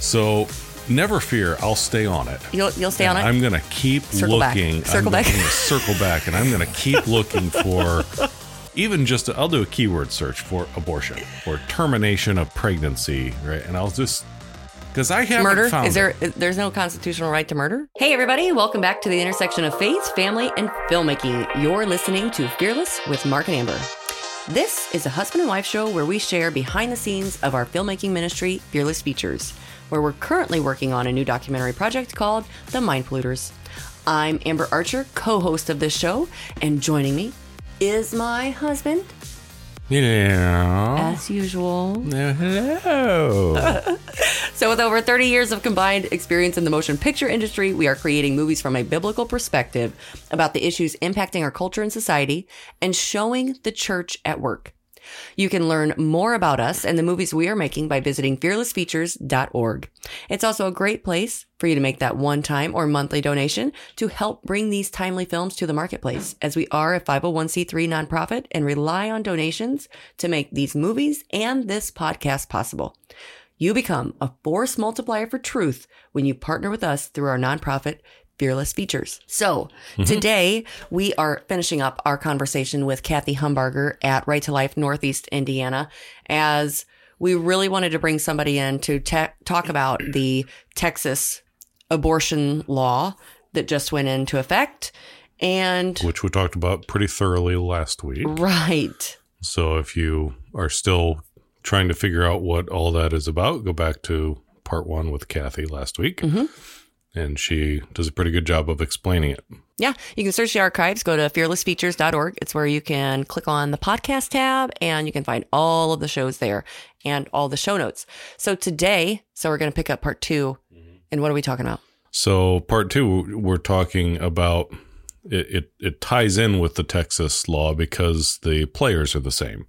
So never fear, I'll stay on it. You'll you'll stay on it. I'm gonna keep Circle back. looking. Circle I'm back. circle back, and I'm gonna keep looking for even just. i I'll do a keyword search for abortion or termination of pregnancy, right? And I'll just because I haven't murder found is there it. there's no constitutional right to murder hey everybody welcome back to the intersection of faith family and filmmaking you're listening to fearless with mark and amber this is a husband and wife show where we share behind the scenes of our filmmaking ministry fearless features where we're currently working on a new documentary project called the mind polluters i'm amber archer co-host of this show and joining me is my husband Yeah. as usual Hello. So, with over 30 years of combined experience in the motion picture industry, we are creating movies from a biblical perspective about the issues impacting our culture and society and showing the church at work. You can learn more about us and the movies we are making by visiting fearlessfeatures.org. It's also a great place for you to make that one time or monthly donation to help bring these timely films to the marketplace, as we are a 501c3 nonprofit and rely on donations to make these movies and this podcast possible. You become a force multiplier for truth when you partner with us through our nonprofit, Fearless Features. So mm-hmm. today we are finishing up our conversation with Kathy Humbarger at Right to Life Northeast Indiana as we really wanted to bring somebody in to te- talk about the Texas abortion law that just went into effect. And Which we talked about pretty thoroughly last week. right. So if you are still trying to figure out what all that is about, go back to part one with Kathy last week. Mm-hmm. And she does a pretty good job of explaining it. Yeah, you can search the archives, go to fearlessfeatures.org. It's where you can click on the podcast tab and you can find all of the shows there and all the show notes. So today, so we're going to pick up part 2 And what are we talking about? So part two, we're talking about it, it, it ties in with the Texas law because the players are the same.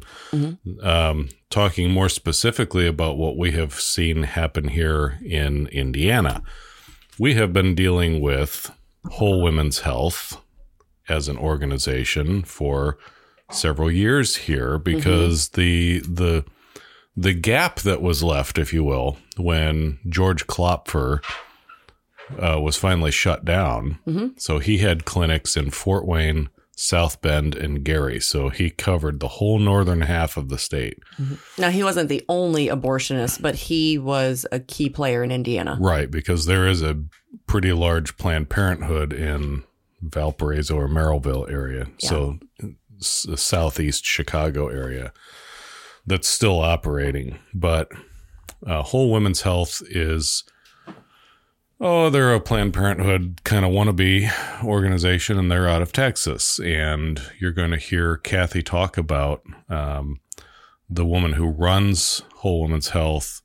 Um, talking more specifically about what we have seen happen here in Indiana. We have been dealing with Whole Women's Health as an organization for several years here because the the the gap that was left, if you will, when George Klopfer uh, was finally shut down. So he had clinics in Fort Wayne, South Bend, and Gary. So he covered the whole northern half of the state. Now, he wasn't the only abortionist, but he was a key player in Indiana. Right, because there is a pretty large Planned Parenthood in Valparaiso or Merrillville area. So s- southeast Chicago area that's still operating. But uh, Whole Women's Health is, oh, they're a Planned Parenthood kind of wannabe organization and they're out of Texas. And you're going to hear Kathy talk about um, the woman who runs Whole Woman's Health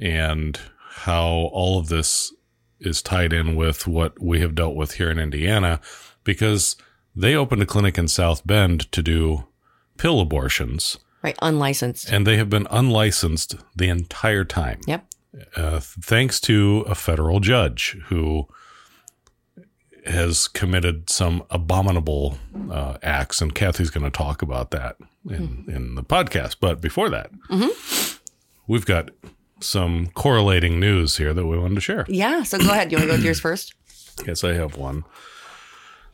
and how all of this is tied in with what we have dealt with here in Indiana because they opened a clinic in South Bend to do pill abortions Right, unlicensed. and they have been unlicensed the entire time. Yep. Uh, thanks to a federal judge who has committed some abominable uh, acts, and Kathy's going to talk about that in, in the podcast. But before that, we've got some correlating news here that we wanted to share. Yeah, so go ahead. You want to go with yours first? Yes, I have one.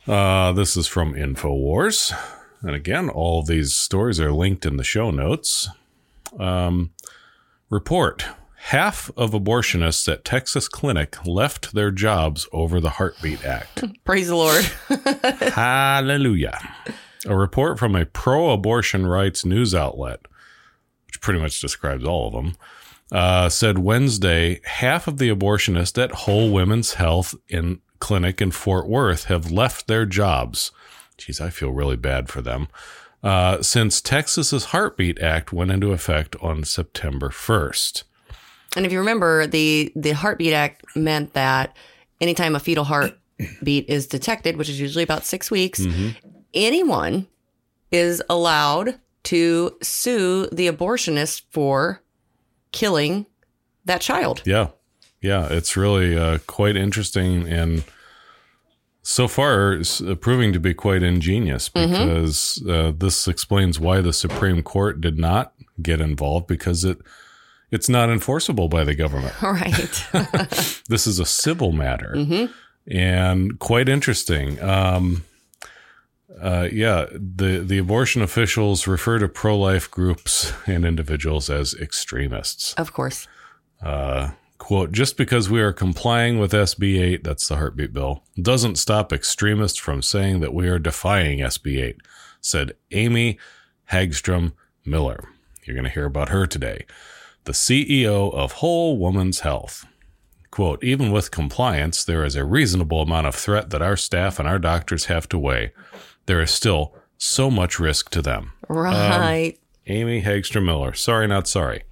Uh, this is from InfoWars. And again, all these stories are linked in the show notes. Um, report Half of abortionists at Texas clinic left their jobs over the Heartbeat Act. Praise the Lord. Hallelujah. A report from a pro abortion rights news outlet, which pretty much describes all of them, uh, said Wednesday half of the abortionists at Whole Women's Health in Clinic in Fort Worth have left their jobs. Geez, I feel really bad for them. Uh, since Texas's Heartbeat Act went into effect on September 1st. And if you remember, the the Heartbeat Act meant that anytime a fetal heartbeat is detected, which is usually about six weeks, anyone is allowed to sue the abortionist for killing that child. Yeah. Yeah. It's really uh, quite interesting and so far uh, proving to be quite ingenious because uh, this explains why the Supreme Court did not get involved because it it's not enforceable by the government. Right. This is a civil matter, Mm-hmm. and quite interesting. Um, uh, yeah, the the abortion officials refer to pro life groups and individuals as extremists. of course. Uh, quote, just because we are complying with SB 8, that's the heartbeat bill, doesn't stop extremists from saying that we are defying SB 8, said Amy Hagstrom Miller. You're going to hear about her today, the CEO of Whole Woman's Health. Quote, even with compliance, there is a reasonable amount of threat that our staff and our doctors have to weigh. There is still so much risk to them. Right. Amy Hagstrom Miller. Sorry, not sorry.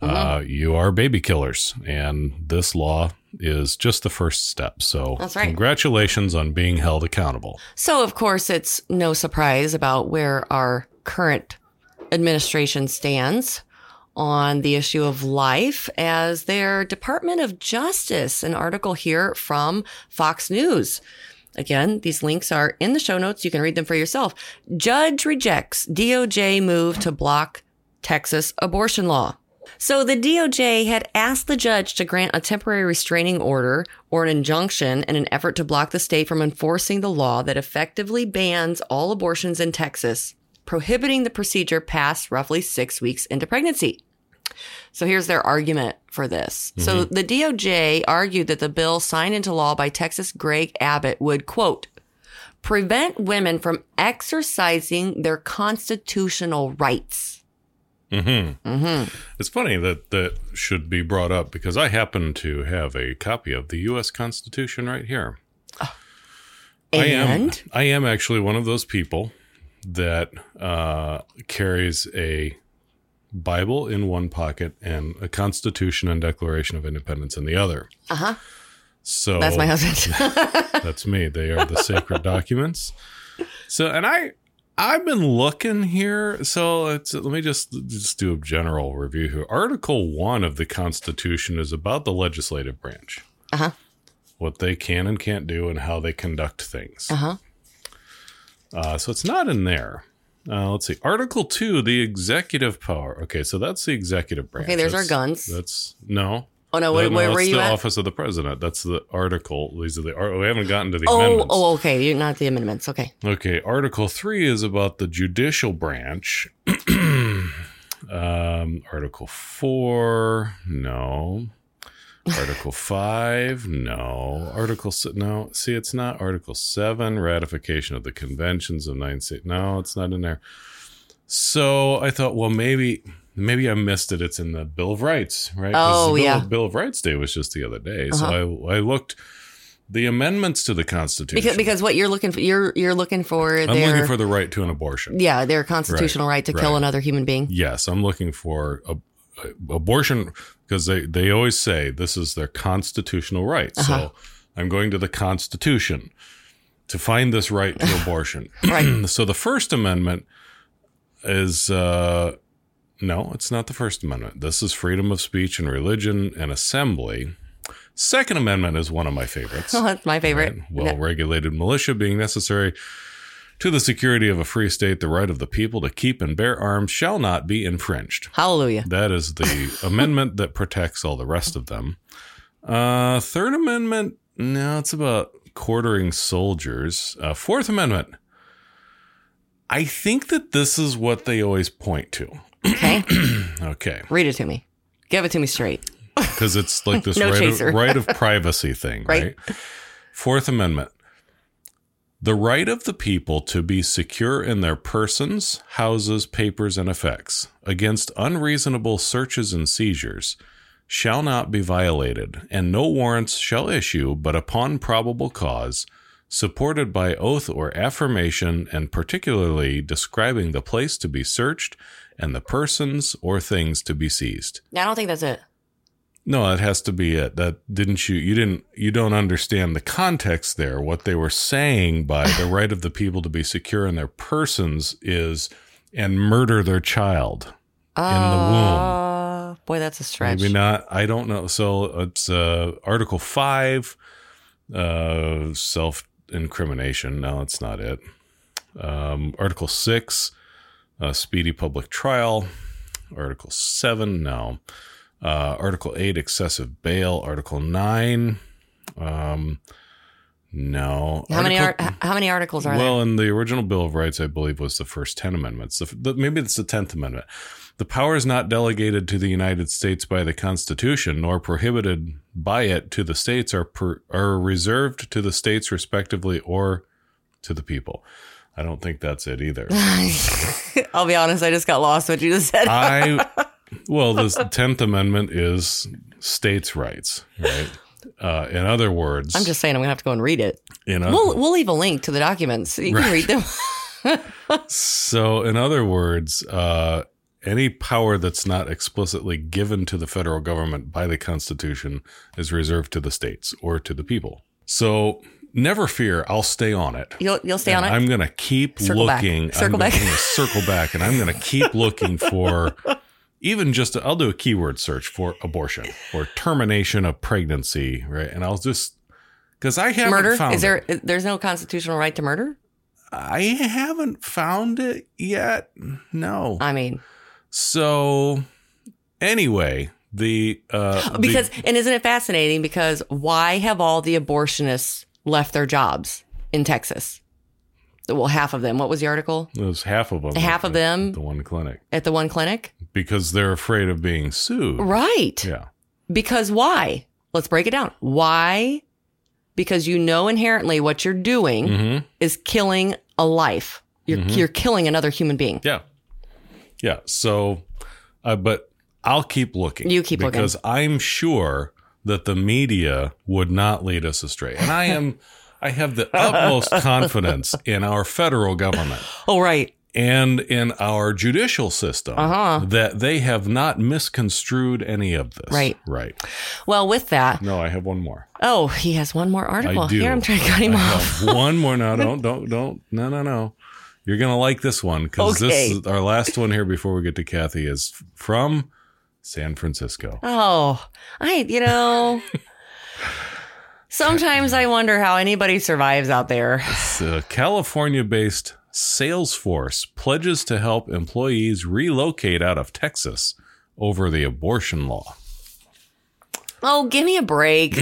Uh, you are baby killers, and this law is just the first step. So, right. congratulations on being held accountable. So, of course, it's no surprise about where our current administration stands on the issue of life as their Department of Justice, an article here from Fox News. Again, these links are in the show notes. You can read them for yourself. Judge rejects DOJ move to block Texas abortion law. So the DOJ had asked the judge to grant a temporary restraining order or an injunction in an effort to block the state from enforcing the law that effectively bans all abortions in Texas, prohibiting the procedure past roughly six weeks into pregnancy. So here's their argument for this. So the DOJ argued that the bill signed into law by Texas Greg Abbott would, quote, prevent women from exercising their constitutional rights. Mm-hmm. Mm-hmm. It's funny that that should be brought up because I happen to have a copy of the U.S. Constitution right here. I am. I am actually one of those people that uh, carries a Bible in one pocket and a Constitution and Declaration of Independence in the other. uh huh. So That's my husband. That's me. They are the sacred documents. So, and I, I've been looking here. So it's, let me just just do a general review here. Article one of the Constitution is about the legislative branch, Uh huh. what they can and can't do, and how they conduct things. Uh huh. Uh, so it's not in there. Uh, let's see. Article two, the executive power. Okay, so that's the executive branch. Okay, there's our guns. That's no. Oh no, where, no, where that's were you the at? office of the president. That's the article. These are the. ar- We haven't gotten to the Oh, amendments. oh, okay. You're not the amendments. Okay. Okay, Article 3 is about the judicial branch. um, Article 4, no. Article 5, no. Article no. See, it's not Article 7, ratification of the conventions of nine states. No, it's not in there. So I thought, well, maybe maybe I missed it. It's in the Bill of Rights, right? Oh, Bill, yeah. Bill of Rights Day was just the other day. Uh-huh. So I, I looked the amendments to the Constitution. Because because what you're looking for, you're you're looking for I'm their looking for the right to an abortion. yeah their constitutional right, to kill another human being. Yes, I'm looking for a, a- abortion because they, they always say this is their constitutional right. Uh-huh. So I'm going to the Constitution to find this right to abortion. Right. so the First Amendment is uh, no, it's not the First Amendment. This is freedom of speech and religion and assembly. Second Amendment is one of my favorites. Oh, that's my favorite. Well regulated militia being necessary to the security of a free state, the right of the people to keep and bear arms shall not be infringed. Hallelujah. That is the amendment that protects all the rest of them. Uh, Third Amendment, no, it's about quartering soldiers. Uh, Fourth Amendment, I think that this is what they always point to. Okay, Okay. read it to me. Give it to me straight. because it's like this No right, of, right of privacy thing, right. Right. Fourth Amendment. The right of the people to be secure in their persons, houses, papers, and effects against unreasonable searches and seizures shall not be violated, and no warrants shall issue but upon probable cause, supported by oath or affirmation, and particularly describing the place to be searched and the persons or things to be seized. I don't think that's it. No, that has to be it. That didn't you? You didn't. You don't understand the context there. What they were saying by the right of the people to be secure in their persons is and murder their child in the womb. Uh, boy, that's a stretch. Maybe not. I don't know. So it's uh, Article Five, uh, self incrimination. No, it's not it. Um, Article Six, uh, speedy public trial. Article Seven, no. Uh, Article 8, excessive bail. Article 9, um, no. How many Article- how many articles are there? well, in the original Bill of Rights, I believe was the first 10 amendments. The, the, maybe it's the 10th amendment. The power is not delegated to the United States by the Constitution, nor prohibited by it to the states, are, per, are reserved to the states respectively or to the people. I don't think that's it either. I'll be honest, I just got lost what you just said. I, well, the 10th amendment is states' rights, right? Uh, in other words, I'm just saying I'm gonna have to go and read it. in oth- We'll we'll leave a link to the documents. So you can read them. So, in other words, uh, any power that's not explicitly given to the federal government by the Constitution is reserved to the states or to the people. So, never fear, I'll stay on it. You'll you'll stay on it. I'm going to keep Circle back. looking. Circle I'm back. going to circle back, and I'm going to keep looking for even just. I'll do a keyword search for abortion or termination of pregnancy, right? And I'll just because I haven't murder found is there? it. There's no constitutional right to murder. I haven't found it yet. No. I mean, So anyway, the uh the- because and isn't it fascinating? Because why have all the abortionists left their jobs in Texas? Well, half of them. What was the article it was half of them. Half of at them? The one clinic at the one clinic? because they're afraid of being sued. Right. Yeah. Because why? Let's break it down. Why? Because you know inherently what you're doing hmm is killing a life. You're Mm-hmm. you're killing another human being. Yeah. Yeah. So, uh, but I'll keep looking. You keep looking. because I'm sure that the media would not lead us astray, and I am. I have the utmost confidence in our federal government. Oh, right. and in our judicial system Uh-huh. that they have not misconstrued any of this. Right. Right. Well, with that, No, I have one more. oh, he has one more article. I do. Here, I'm trying to cut him I off. one more. No, don't, don't, don't. No, no, no. You're gonna like this one because Okay. this is our last one here before we get to Kathy is from San Francisco. Oh, I, you know, sometimes I wonder how anybody survives out there. It's a California-based Salesforce pledges to help employees relocate out of Texas over the abortion law. Oh, give me a break.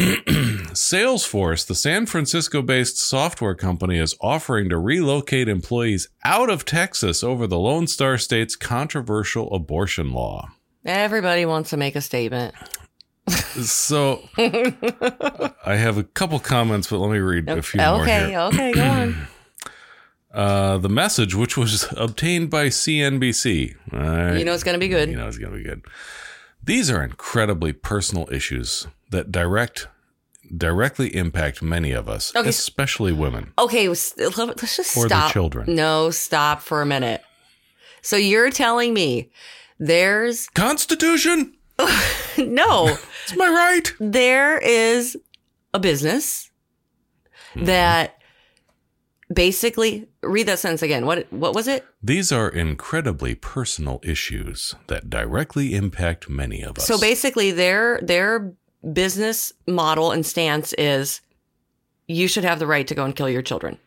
Salesforce, the San Francisco based software company, is offering to relocate employees out of Texas over the Lone Star State's controversial abortion law. Everybody wants to make a statement. So I have a couple comments, but let me read a few more okay, here. okay, go on. Uh, the message, which was obtained by CNBC, You know it's going to be good. you know it's going to be good. These are incredibly personal issues that direct directly impact many of us, Okay. especially women. Okay, let's just Or the stop. children. No, stop for a minute. So you're telling me there's Constitution, no, it's my right. there is a business Mm-hmm. that basically read that sentence again. What what was it? These are incredibly personal issues that directly impact many of us. So basically their their business model and stance is you should have the right to go and kill your children.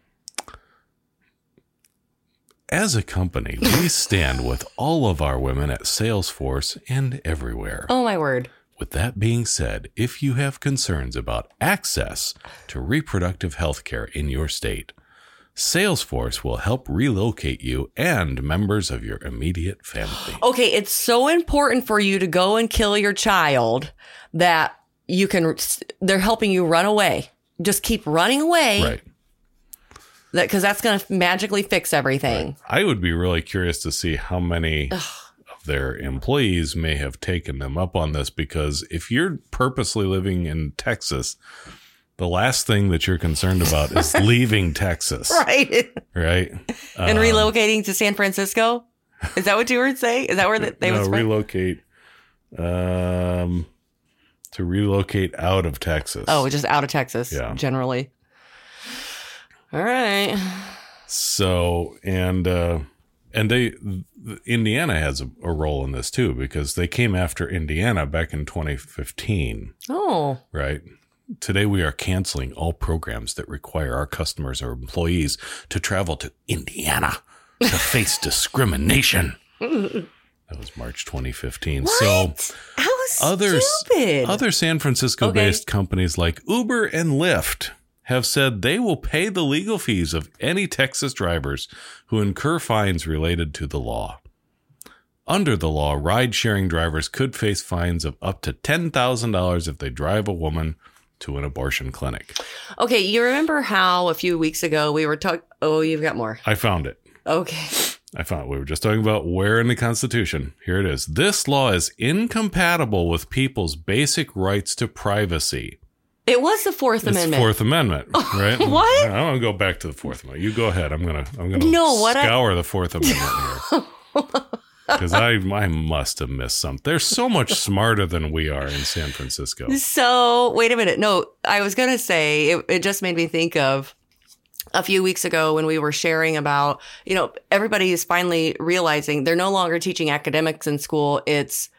As a company, we stand with all of our women at Salesforce and everywhere. Oh my word. With that being said, if you have concerns about access to reproductive health care in your state, Salesforce will help relocate you and members of your immediate family. Okay, it's so important for you to go and kill your child that you can they're helping you run away. Just keep running away. Right. That cuz that's going to magically fix everything. I would be really curious to see how many their employees may have taken them up on this because if you're purposely living in Texas, the last thing that you're concerned about is leaving Texas, Right. right? and Um, relocating to San Francisco? Is that what you were saying? Is that where they no, was from? relocate um to relocate out of Texas. Oh, just out of Texas Yeah. generally. All right. So and uh and they Indiana has a, a role in this too because they came after Indiana back in 2015, Oh, right? Today we are canceling all programs that require our customers or employees to travel to Indiana to face discrimination. That was March 2015. So how Other, stupid. other San Francisco based companies like Uber and Lyft have said they will pay the legal fees of any Texas drivers who incur fines related to the law. Under the law, ride sharing drivers could face fines of up to $10,000 if they drive a woman to an abortion clinic. okay, you remember how a few weeks ago we were talking? Oh, you've got more. I found it. Okay. I found we were just talking about where in the Constitution. Here it is. This law is incompatible with people's basic rights to privacy. It was the Fourth It's Amendment. Fourth Amendment, right? What? I want to go back to the Fourth Amendment. You go ahead. I'm gonna I'm gonna No, what I- scour the Fourth Amendment here. Because I I must have missed something. They're so much smarter than we are in San Francisco. So wait a minute. No, I was gonna say it, it just made me think of a few weeks ago when we were sharing about, you know, everybody is finally realizing they're no longer teaching academics in school. It's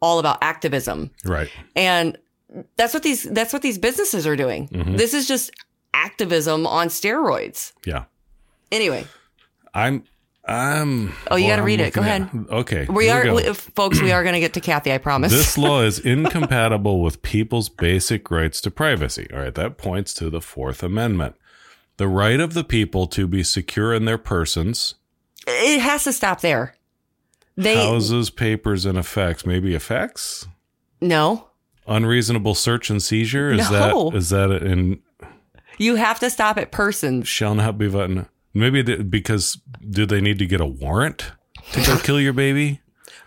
all about activism. Right. And that's what these that's what these businesses are doing. Mm-hmm. This is just activism on steroids. Yeah. Anyway, I'm I'm Oh, you well, gotta read it. Go at- ahead. Okay. we are we, folks, we are going to get to Kathy, I promise. This law is incompatible with people's basic rights to privacy. All right, that points to the Fourth Amendment. The right of the people to be secure in their persons, it has to stop there. They houses, papers, and effects. Maybe effects? no. Unreasonable search and seizure? Is No. that is that in You have to stop at persons. shall not be button? Maybe because do they need to get a warrant to go kill your baby?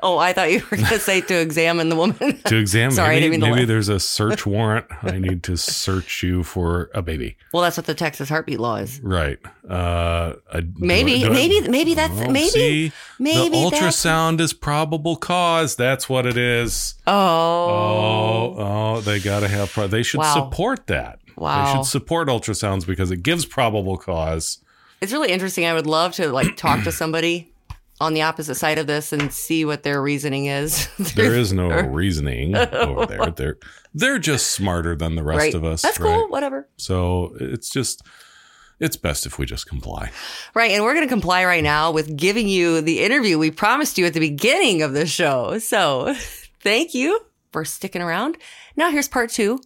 Oh, I thought you were going to say to examine the woman. To examine Sorry, I maybe, didn't mean maybe there's a search warrant. I need to search you for a baby. well, that's what the Texas heartbeat law is. Right. Uh, I, do Maybe, I- do I- maybe, maybe that's Well, maybe, see, maybe the ultrasound is probable cause. That's what it is. Oh, Oh, oh, they got to have. Pro- they should Wow. support that. Wow. They should support ultrasounds because it gives probable cause. it's really interesting. I would love to like talk to somebody on the opposite side of this and see what their reasoning is. There is no reasoning over there. They're they're just smarter than the rest right. of us. That's right? cool. Whatever. So it's just it's best if we just comply. Right. And we're going to comply right now with giving you the interview we promised you at the beginning of the show. So thank you for sticking around. Now here's part two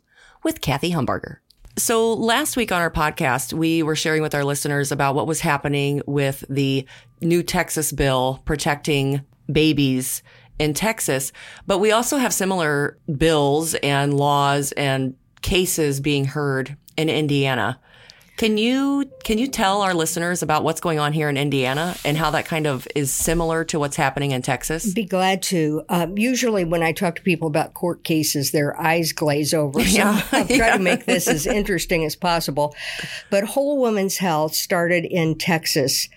with Kathy Humbarger. So last week on our podcast, we were sharing with our listeners about what was happening with the new Texas bill protecting babies in Texas. But we also have similar bills and laws and cases being heard in Indiana. Can you can you tell our listeners about what's going on here in Indiana and how that kind of is similar to what's happening in Texas? Be glad to. Um, usually, when I talk to people about court cases, their eyes glaze over. So Yeah, I'll try yeah. to make this as interesting as possible. But Whole Woman's Health started in Texas,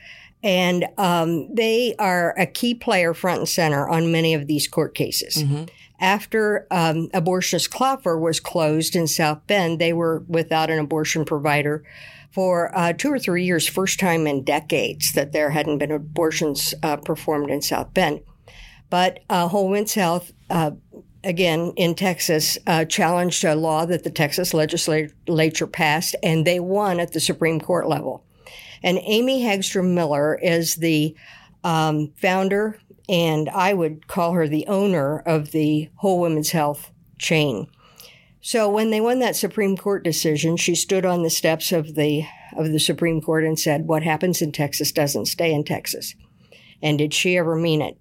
and um, they are a key player front and center on many of these court cases. After um, abortionist Klopfer was closed in South Bend, they were without an abortion provider for uh, two or three years, first time in decades that there hadn't been abortions uh, performed in South Bend. But uh, Whole Women's Health, uh, again in Texas, uh, challenged a law that the Texas legislature passed, and they won at the Supreme Court level. And Amy Hagstrom Miller is the um, founder, and I would call her the owner of the Whole Women's Health chain. So when they won that Supreme Court decision, she stood on the steps of the of the Supreme Court and said, "What happens in Texas doesn't stay in Texas." And did she ever mean it?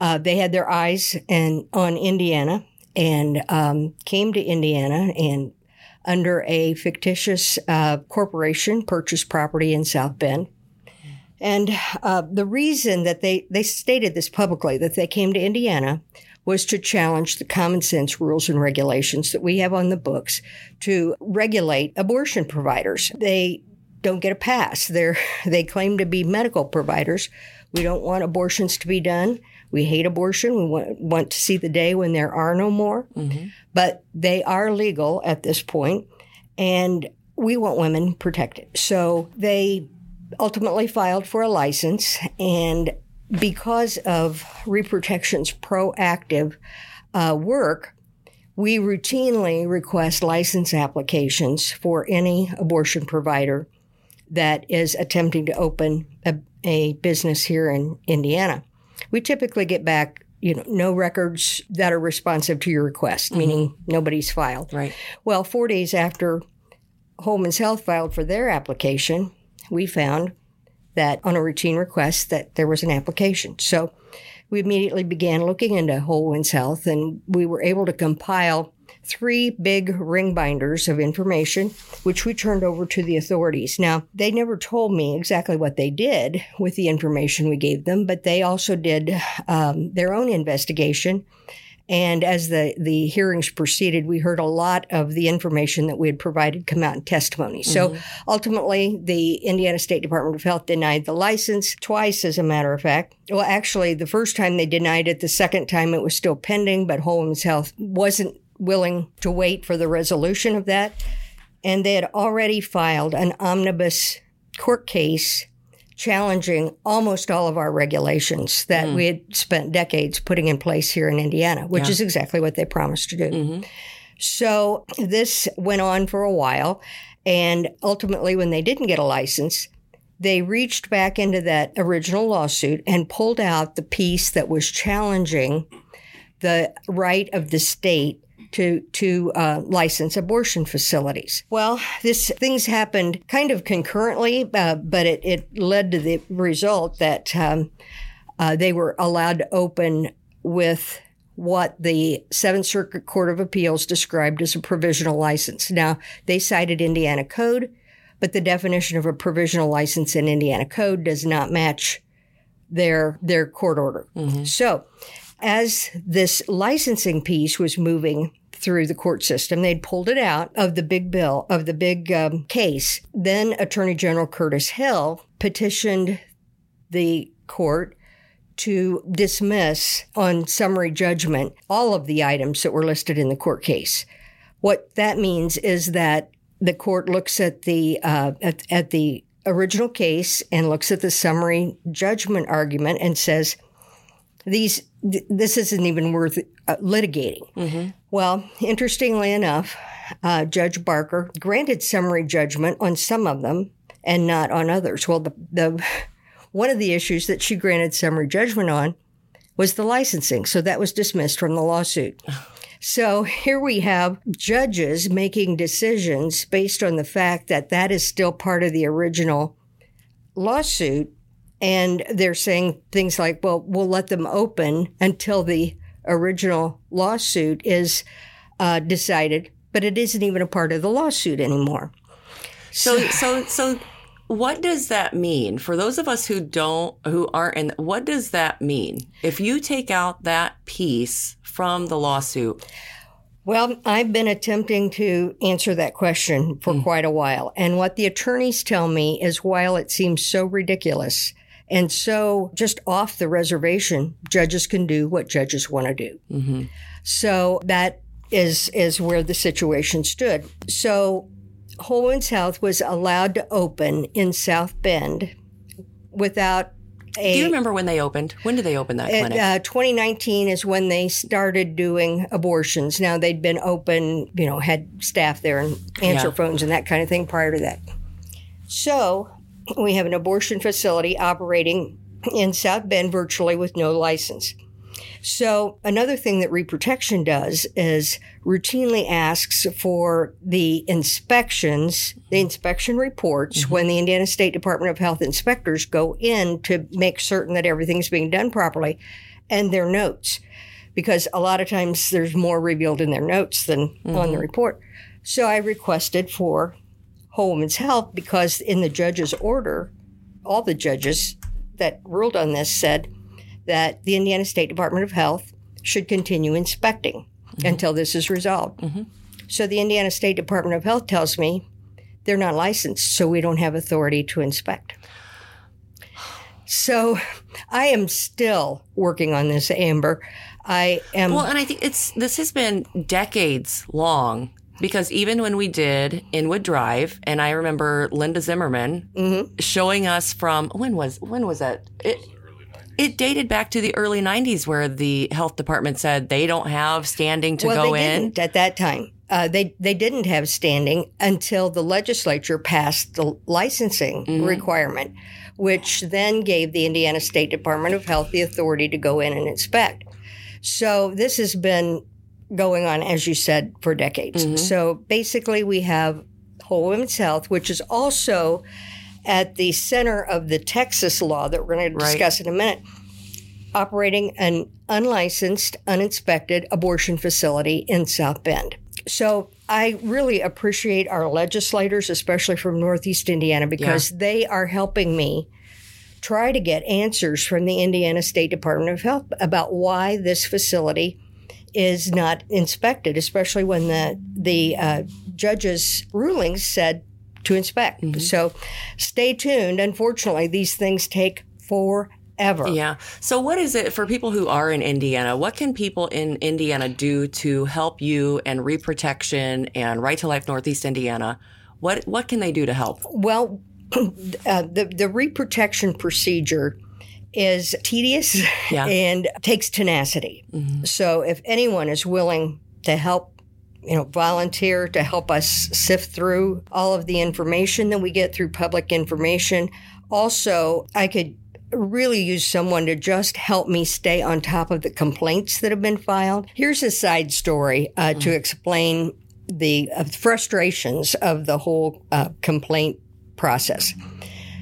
Uh, they had their eyes and on Indiana and um, came to Indiana and under a fictitious uh, corporation purchased property in South Bend. And uh, the reason that they, they stated this publicly, that they came to Indiana, was to challenge the common sense rules and regulations that we have on the books to regulate abortion providers. They don't get a pass. They're, they claim to be medical providers. We don't want abortions to be done. We hate abortion. We want, want to see the day when there are no more. But they are legal at this point, and we want women protected. So they ultimately filed for a license, and because of Reprotection's proactive uh, work, we routinely request license applications for any abortion provider that is attempting to open a, a business here in Indiana. We typically get back you know, no records that are responsive to your request, meaning nobody's filed. Right. Well, four days after Whole Woman's Health filed for their application, we found that on a routine request that there was an application. So we immediately began looking into Whole Woman's Health and we were able to compile three big ring binders of information, which we turned over to the authorities. Now, they never told me exactly what they did with the information we gave them, but they also did um, their own investigation. And as the, the hearings proceeded, we heard a lot of the information that we had provided come out in testimony. So mm-hmm. ultimately, the Indiana State Department of Health denied the license twice, as a matter of fact. Well, actually, the first time they denied it, the second time it was still pending, but Holmes Health wasn't willing to wait for the resolution of that. And they had already filed an omnibus court case challenging almost all of our regulations that mm. we had spent decades putting in place here in Indiana, which is exactly what they promised to do. Mm-hmm. So this went on for a while. And ultimately, when they didn't get a license, they reached back into that original lawsuit and pulled out the piece that was challenging the right of the state to to uh, license abortion facilities. Well, this things happened kind of concurrently, uh, but it, it led to the result that um, uh, they were allowed to open with what the Seventh Circuit Court of Appeals described as a provisional license. Now, they cited Indiana Code, but the definition of a provisional license in Indiana Code does not match their their court order. So, as this licensing piece was moving through the court system, they'd pulled it out of the big bill of the big um, case. Then Attorney General Curtis Hill petitioned the court to dismiss on summary judgment all of the items that were listed in the court case. What that means is that the court looks at the uh, at, at the original case and looks at the summary judgment argument and says these th- this isn't even worth uh, litigating. Well, interestingly enough, uh, Judge Barker granted summary judgment on some of them and not on others. Well, the, the one of the issues that she granted summary judgment on was the licensing, so that was dismissed from the lawsuit. So here we have judges making decisions based on the fact that that is still part of the original lawsuit. And they're saying things like, well, we'll let them open until the original lawsuit is uh, decided, but it isn't even a part of the lawsuit anymore. So, so, so, what does that mean for those of us who don't, who aren't in? What does that mean if you take out that piece from the lawsuit? Well, I've been attempting to answer that question for quite a while. And what the attorneys tell me is while it seems so ridiculous and so just off the reservation, judges can do what judges want to do. So that is, is where the situation stood. So Whole Woman's Health was allowed to open in South Bend without a. Do you remember when they opened? When did they open that clinic? uh, 2019 is when they started doing abortions. Now they'd been open, you know, had staff there and answer Yeah. phones and that kind of thing prior to that. So we have an abortion facility operating in South Bend virtually with no license. So another thing that reprotection does is routinely asks for the inspections, the inspection reports mm-hmm. when the Indiana State Department of Health inspectors go in to make certain that everything's being done properly and their notes. Because a lot of times there's more revealed in their notes than on the mm-hmm. report. So I requested for Whole Woman's Health because in the judge's order, all the judges that ruled on this said that the Indiana State Department of Health should continue inspecting mm-hmm. until this is resolved. Mm-hmm. So the Indiana State Department of Health tells me they're not licensed, so we don't have authority to inspect. So I am still working on this, Amber. I am. Well, and I think it's this has been decades long because even when we did Inwood Drive, and I remember Linda Zimmerman Mm-hmm. showing us from when was when was that? It, it dated back to the early '90s, where the health department said they don't have standing to well, go they in. didn't at that time. Uh, they they didn't have standing until the legislature passed the licensing Mm-hmm. requirement, which then gave the Indiana State Department of Health the authority to go in and inspect. So this has been going on, as you said, for decades. Mm-hmm. So basically, we have Whole Women's Health, which is also at the center of the Texas law that we're going to Right. discuss in a minute, operating an unlicensed, uninspected abortion facility in South Bend. So I really appreciate our legislators, especially from Northeast Indiana, because they are helping me try to get answers from the Indiana State Department of Health about why this facility is not inspected, especially when the the uh, judge's rulings said to inspect. So stay tuned. Unfortunately, these things take forever. Yeah. So, what is it for people who are in Indiana? What can people in Indiana do to help you and Reprotection and Right to Life Northeast Indiana? What What can they do to help? Well, uh, the the reprotection procedure is tedious Yeah. and takes tenacity. So if anyone is willing to help, you know, volunteer to help us sift through all of the information that we get through public information. Also, I could really use someone to just help me stay on top of the complaints that have been filed. Here's a side story uh, to explain the uh, frustrations of the whole uh, complaint process.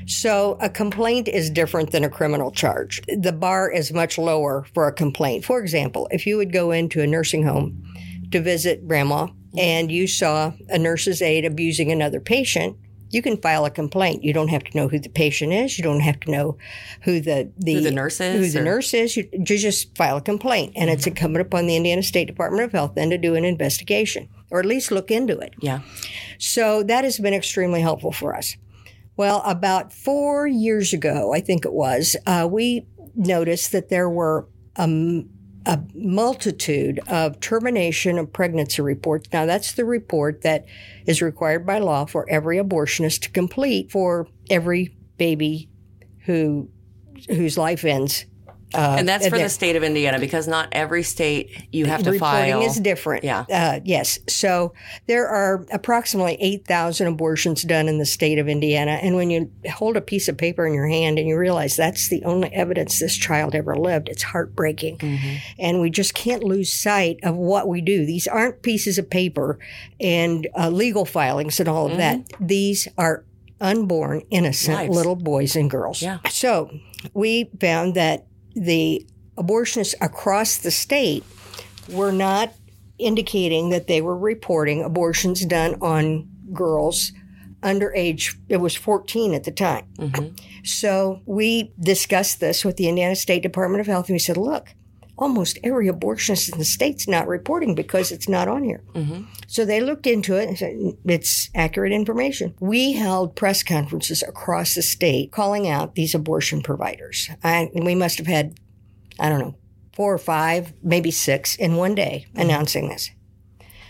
So, a complaint is different than a criminal charge. The bar is much lower for a complaint. For example, if you would go into a nursing home to visit grandma and you saw a nurse's aide abusing another patient, you can file a complaint. You don't have to know who the patient is. You don't have to know who the the, Who the nurse is, Who the or- nurse is. You, you just file a complaint, and it's mm-hmm. incumbent upon the Indiana State Department of Health then to do an investigation or at least look into it. Yeah. So that has been extremely helpful for us. Well, about four years ago, I think it was, uh, we noticed that there were um, a multitude of termination of pregnancy reports. Now, that's the report that is required by law for every abortionist to complete for every baby who whose life ends. Uh, And that's for the state of Indiana because not every state you have to file. reporting file. is different. Yeah. Uh, yes. So there are approximately 8,000 abortions done in the state of Indiana. And when you hold a piece of paper in your hand and you realize that's the only evidence this child ever lived, it's heartbreaking. And we just can't lose sight of what we do. These aren't pieces of paper and uh, legal filings and all of that. These are unborn, innocent Lives. little boys and girls. Yeah. So we found that the abortionists across the state were not indicating that they were reporting abortions done on girls under age it was 14 at the time. Mm-hmm. So we discussed this with the indiana state department of health and we said look almost every abortionist in the state's not reporting because it's not on here mm-hmm. so they looked into it and said mm, it's accurate information. We held press conferences across the state calling out these abortion providers. I, we must have had, I don't know, four or five, maybe six in one day mm-hmm. announcing this.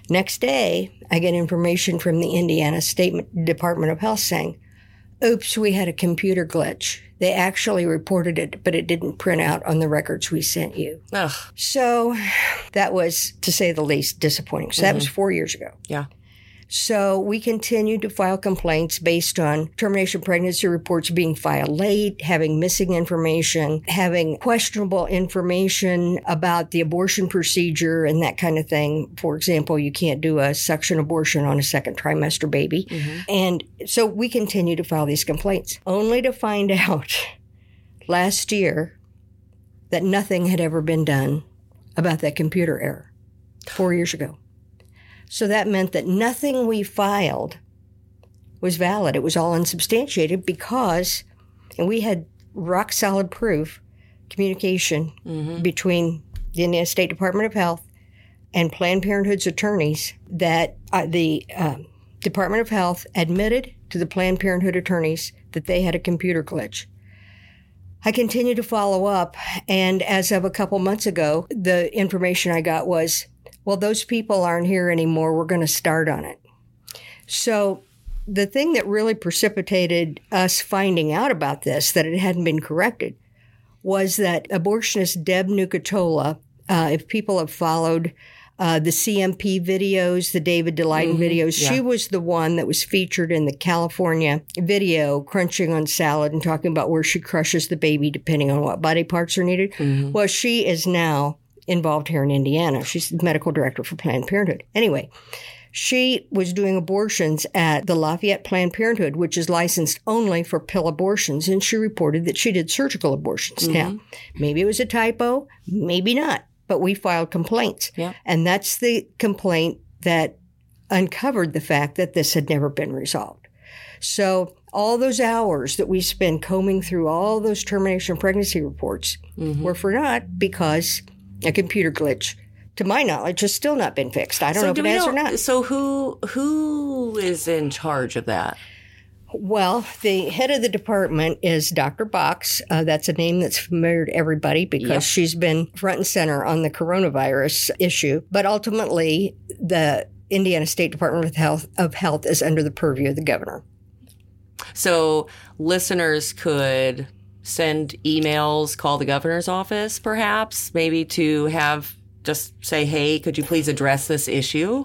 Next day, I get information from the Indiana State Department of Health saying, oops, we had a computer glitch. They actually reported it, but it didn't print out on the records we sent you. Ugh. So that was, to say the least, disappointing. So that mm-hmm. was four years ago. Yeah. So we continued to file complaints based on termination pregnancy reports being filed late, having missing information, having questionable information about the abortion procedure and that kind of thing. For example, you can't do a suction abortion on a second trimester baby. Mm-hmm. And so we continue to file these complaints, only to find out last year that nothing had ever been done about that computer error four years ago. So that meant that nothing we filed was valid. It was all unsubstantiated because, and we had rock solid proof, communication between the Indiana State Department of Health and Planned Parenthood's attorneys that uh, the um Department of Health admitted to the Planned Parenthood attorneys that they had a computer glitch. I continued to follow up, and as of a couple months ago, the information I got was well, those people aren't here anymore. We're going to start on it. So, the thing that really precipitated us finding out about this, that it hadn't been corrected, was that abortionist Deb Nucatola, uh, if people have followed uh, the CMP videos, the David Daleiden videos, she was the one that was featured in the California video, crunching on salad and talking about where she crushes the baby depending on what body parts are needed. Well, she is now involved here in Indiana. She's the medical director for Planned Parenthood. Anyway, she was doing abortions at the Lafayette Planned Parenthood, which is licensed only for pill abortions, and she reported that she did surgical abortions. Mm-hmm. Now, maybe it was a typo, maybe not, but we filed complaints. Yeah. And that's the complaint that uncovered the fact that this had never been resolved. So all those hours that we spend combing through all those termination pregnancy reports mm-hmm. were for naught because a computer glitch to my knowledge, has still not been fixed. I don't so know if it has or not. So who who is in charge of that? Well, the head of the department is Dr. Box. Uh, that's a name that's familiar to everybody because yep. she's been front and center on the coronavirus issue. But ultimately, the Indiana State Department of Health, of Health is under the purview of the governor. So listeners could send emails, call the governor's office, perhaps, maybe to have just say, hey, could you please address this issue?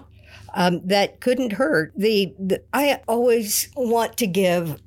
Um, that couldn't hurt. The, the, I always want to give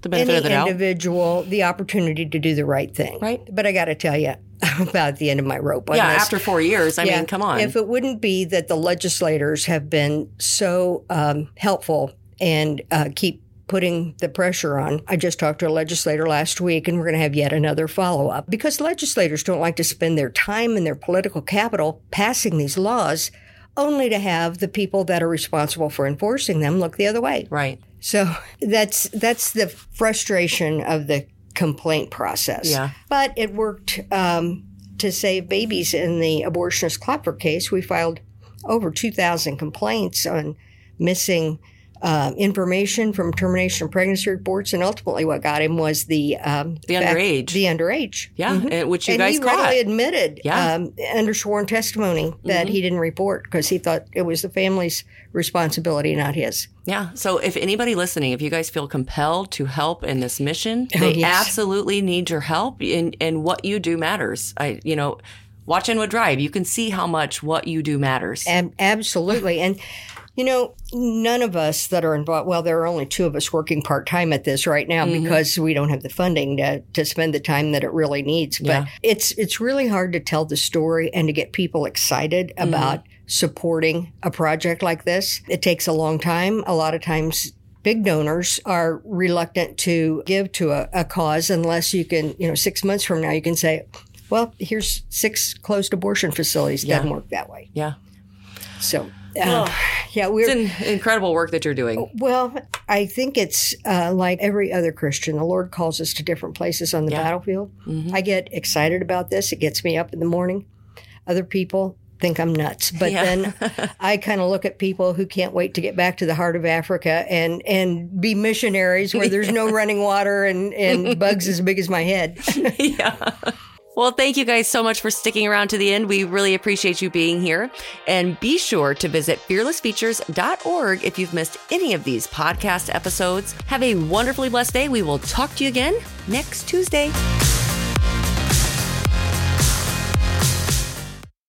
the any the individual the opportunity to do the right thing. Right. But I got to tell you about the end of my rope. yeah, this. after four years. I yeah, mean, come on. If it wouldn't be that the legislators have been so um, helpful and uh, keep putting the pressure on. I just talked to a legislator last week and we're going to have yet another follow up because legislators don't like to spend their time and their political capital passing these laws only to have the people that are responsible for enforcing them look the other way. Right. So that's that's the frustration of the complaint process. Yeah. But it worked um, to save babies in the abortionist Klopfer case. We filed over 2,000 complaints on missing uh, information from termination of pregnancy reports, and ultimately what got him was the um, the fact, underage, the underage, yeah, mm-hmm. which you and guys he caught. readily admitted, yeah. Um, under sworn testimony that mm-hmm. he didn't report because he thought it was the family's responsibility, not his. Yeah. So if anybody listening, if you guys feel compelled to help in this mission, oh, they yes. absolutely need your help, and and what you do matters. I, you know. Watch Inwood Drive. You can see how much what you do matters. Ab- absolutely. And you know, none of us that are involved, well, there are only two of us working part time at this right now mm-hmm. because we don't have the funding to, to spend the time that it really needs. But yeah. it's, it's really hard to tell the story and to get people excited mm-hmm. about supporting a project like this. It takes a long time. A lot of times big donors are reluctant to give to a, a, cause unless you can, you know, six months from now, you can say, well, here's six closed abortion facilities. Yeah. Doesn't work that way. Yeah. So uh, yeah, we're it's incredible work that you're doing. Well, I think it's uh, like every other Christian. The Lord calls us to different places on the yeah. battlefield. Mm-hmm. I get excited about this. It gets me up in the morning. Other people think I'm nuts, but yeah. then I kind of look at people who can't wait to get back to the heart of Africa and and be missionaries where there's no running water and and bugs as big as my head. yeah. Well, thank you guys so much for sticking around to the end. We really appreciate you being here. And be sure to visit fearlessfeatures.org if you've missed any of these podcast episodes. Have a wonderfully blessed day. We will talk to you again next Tuesday.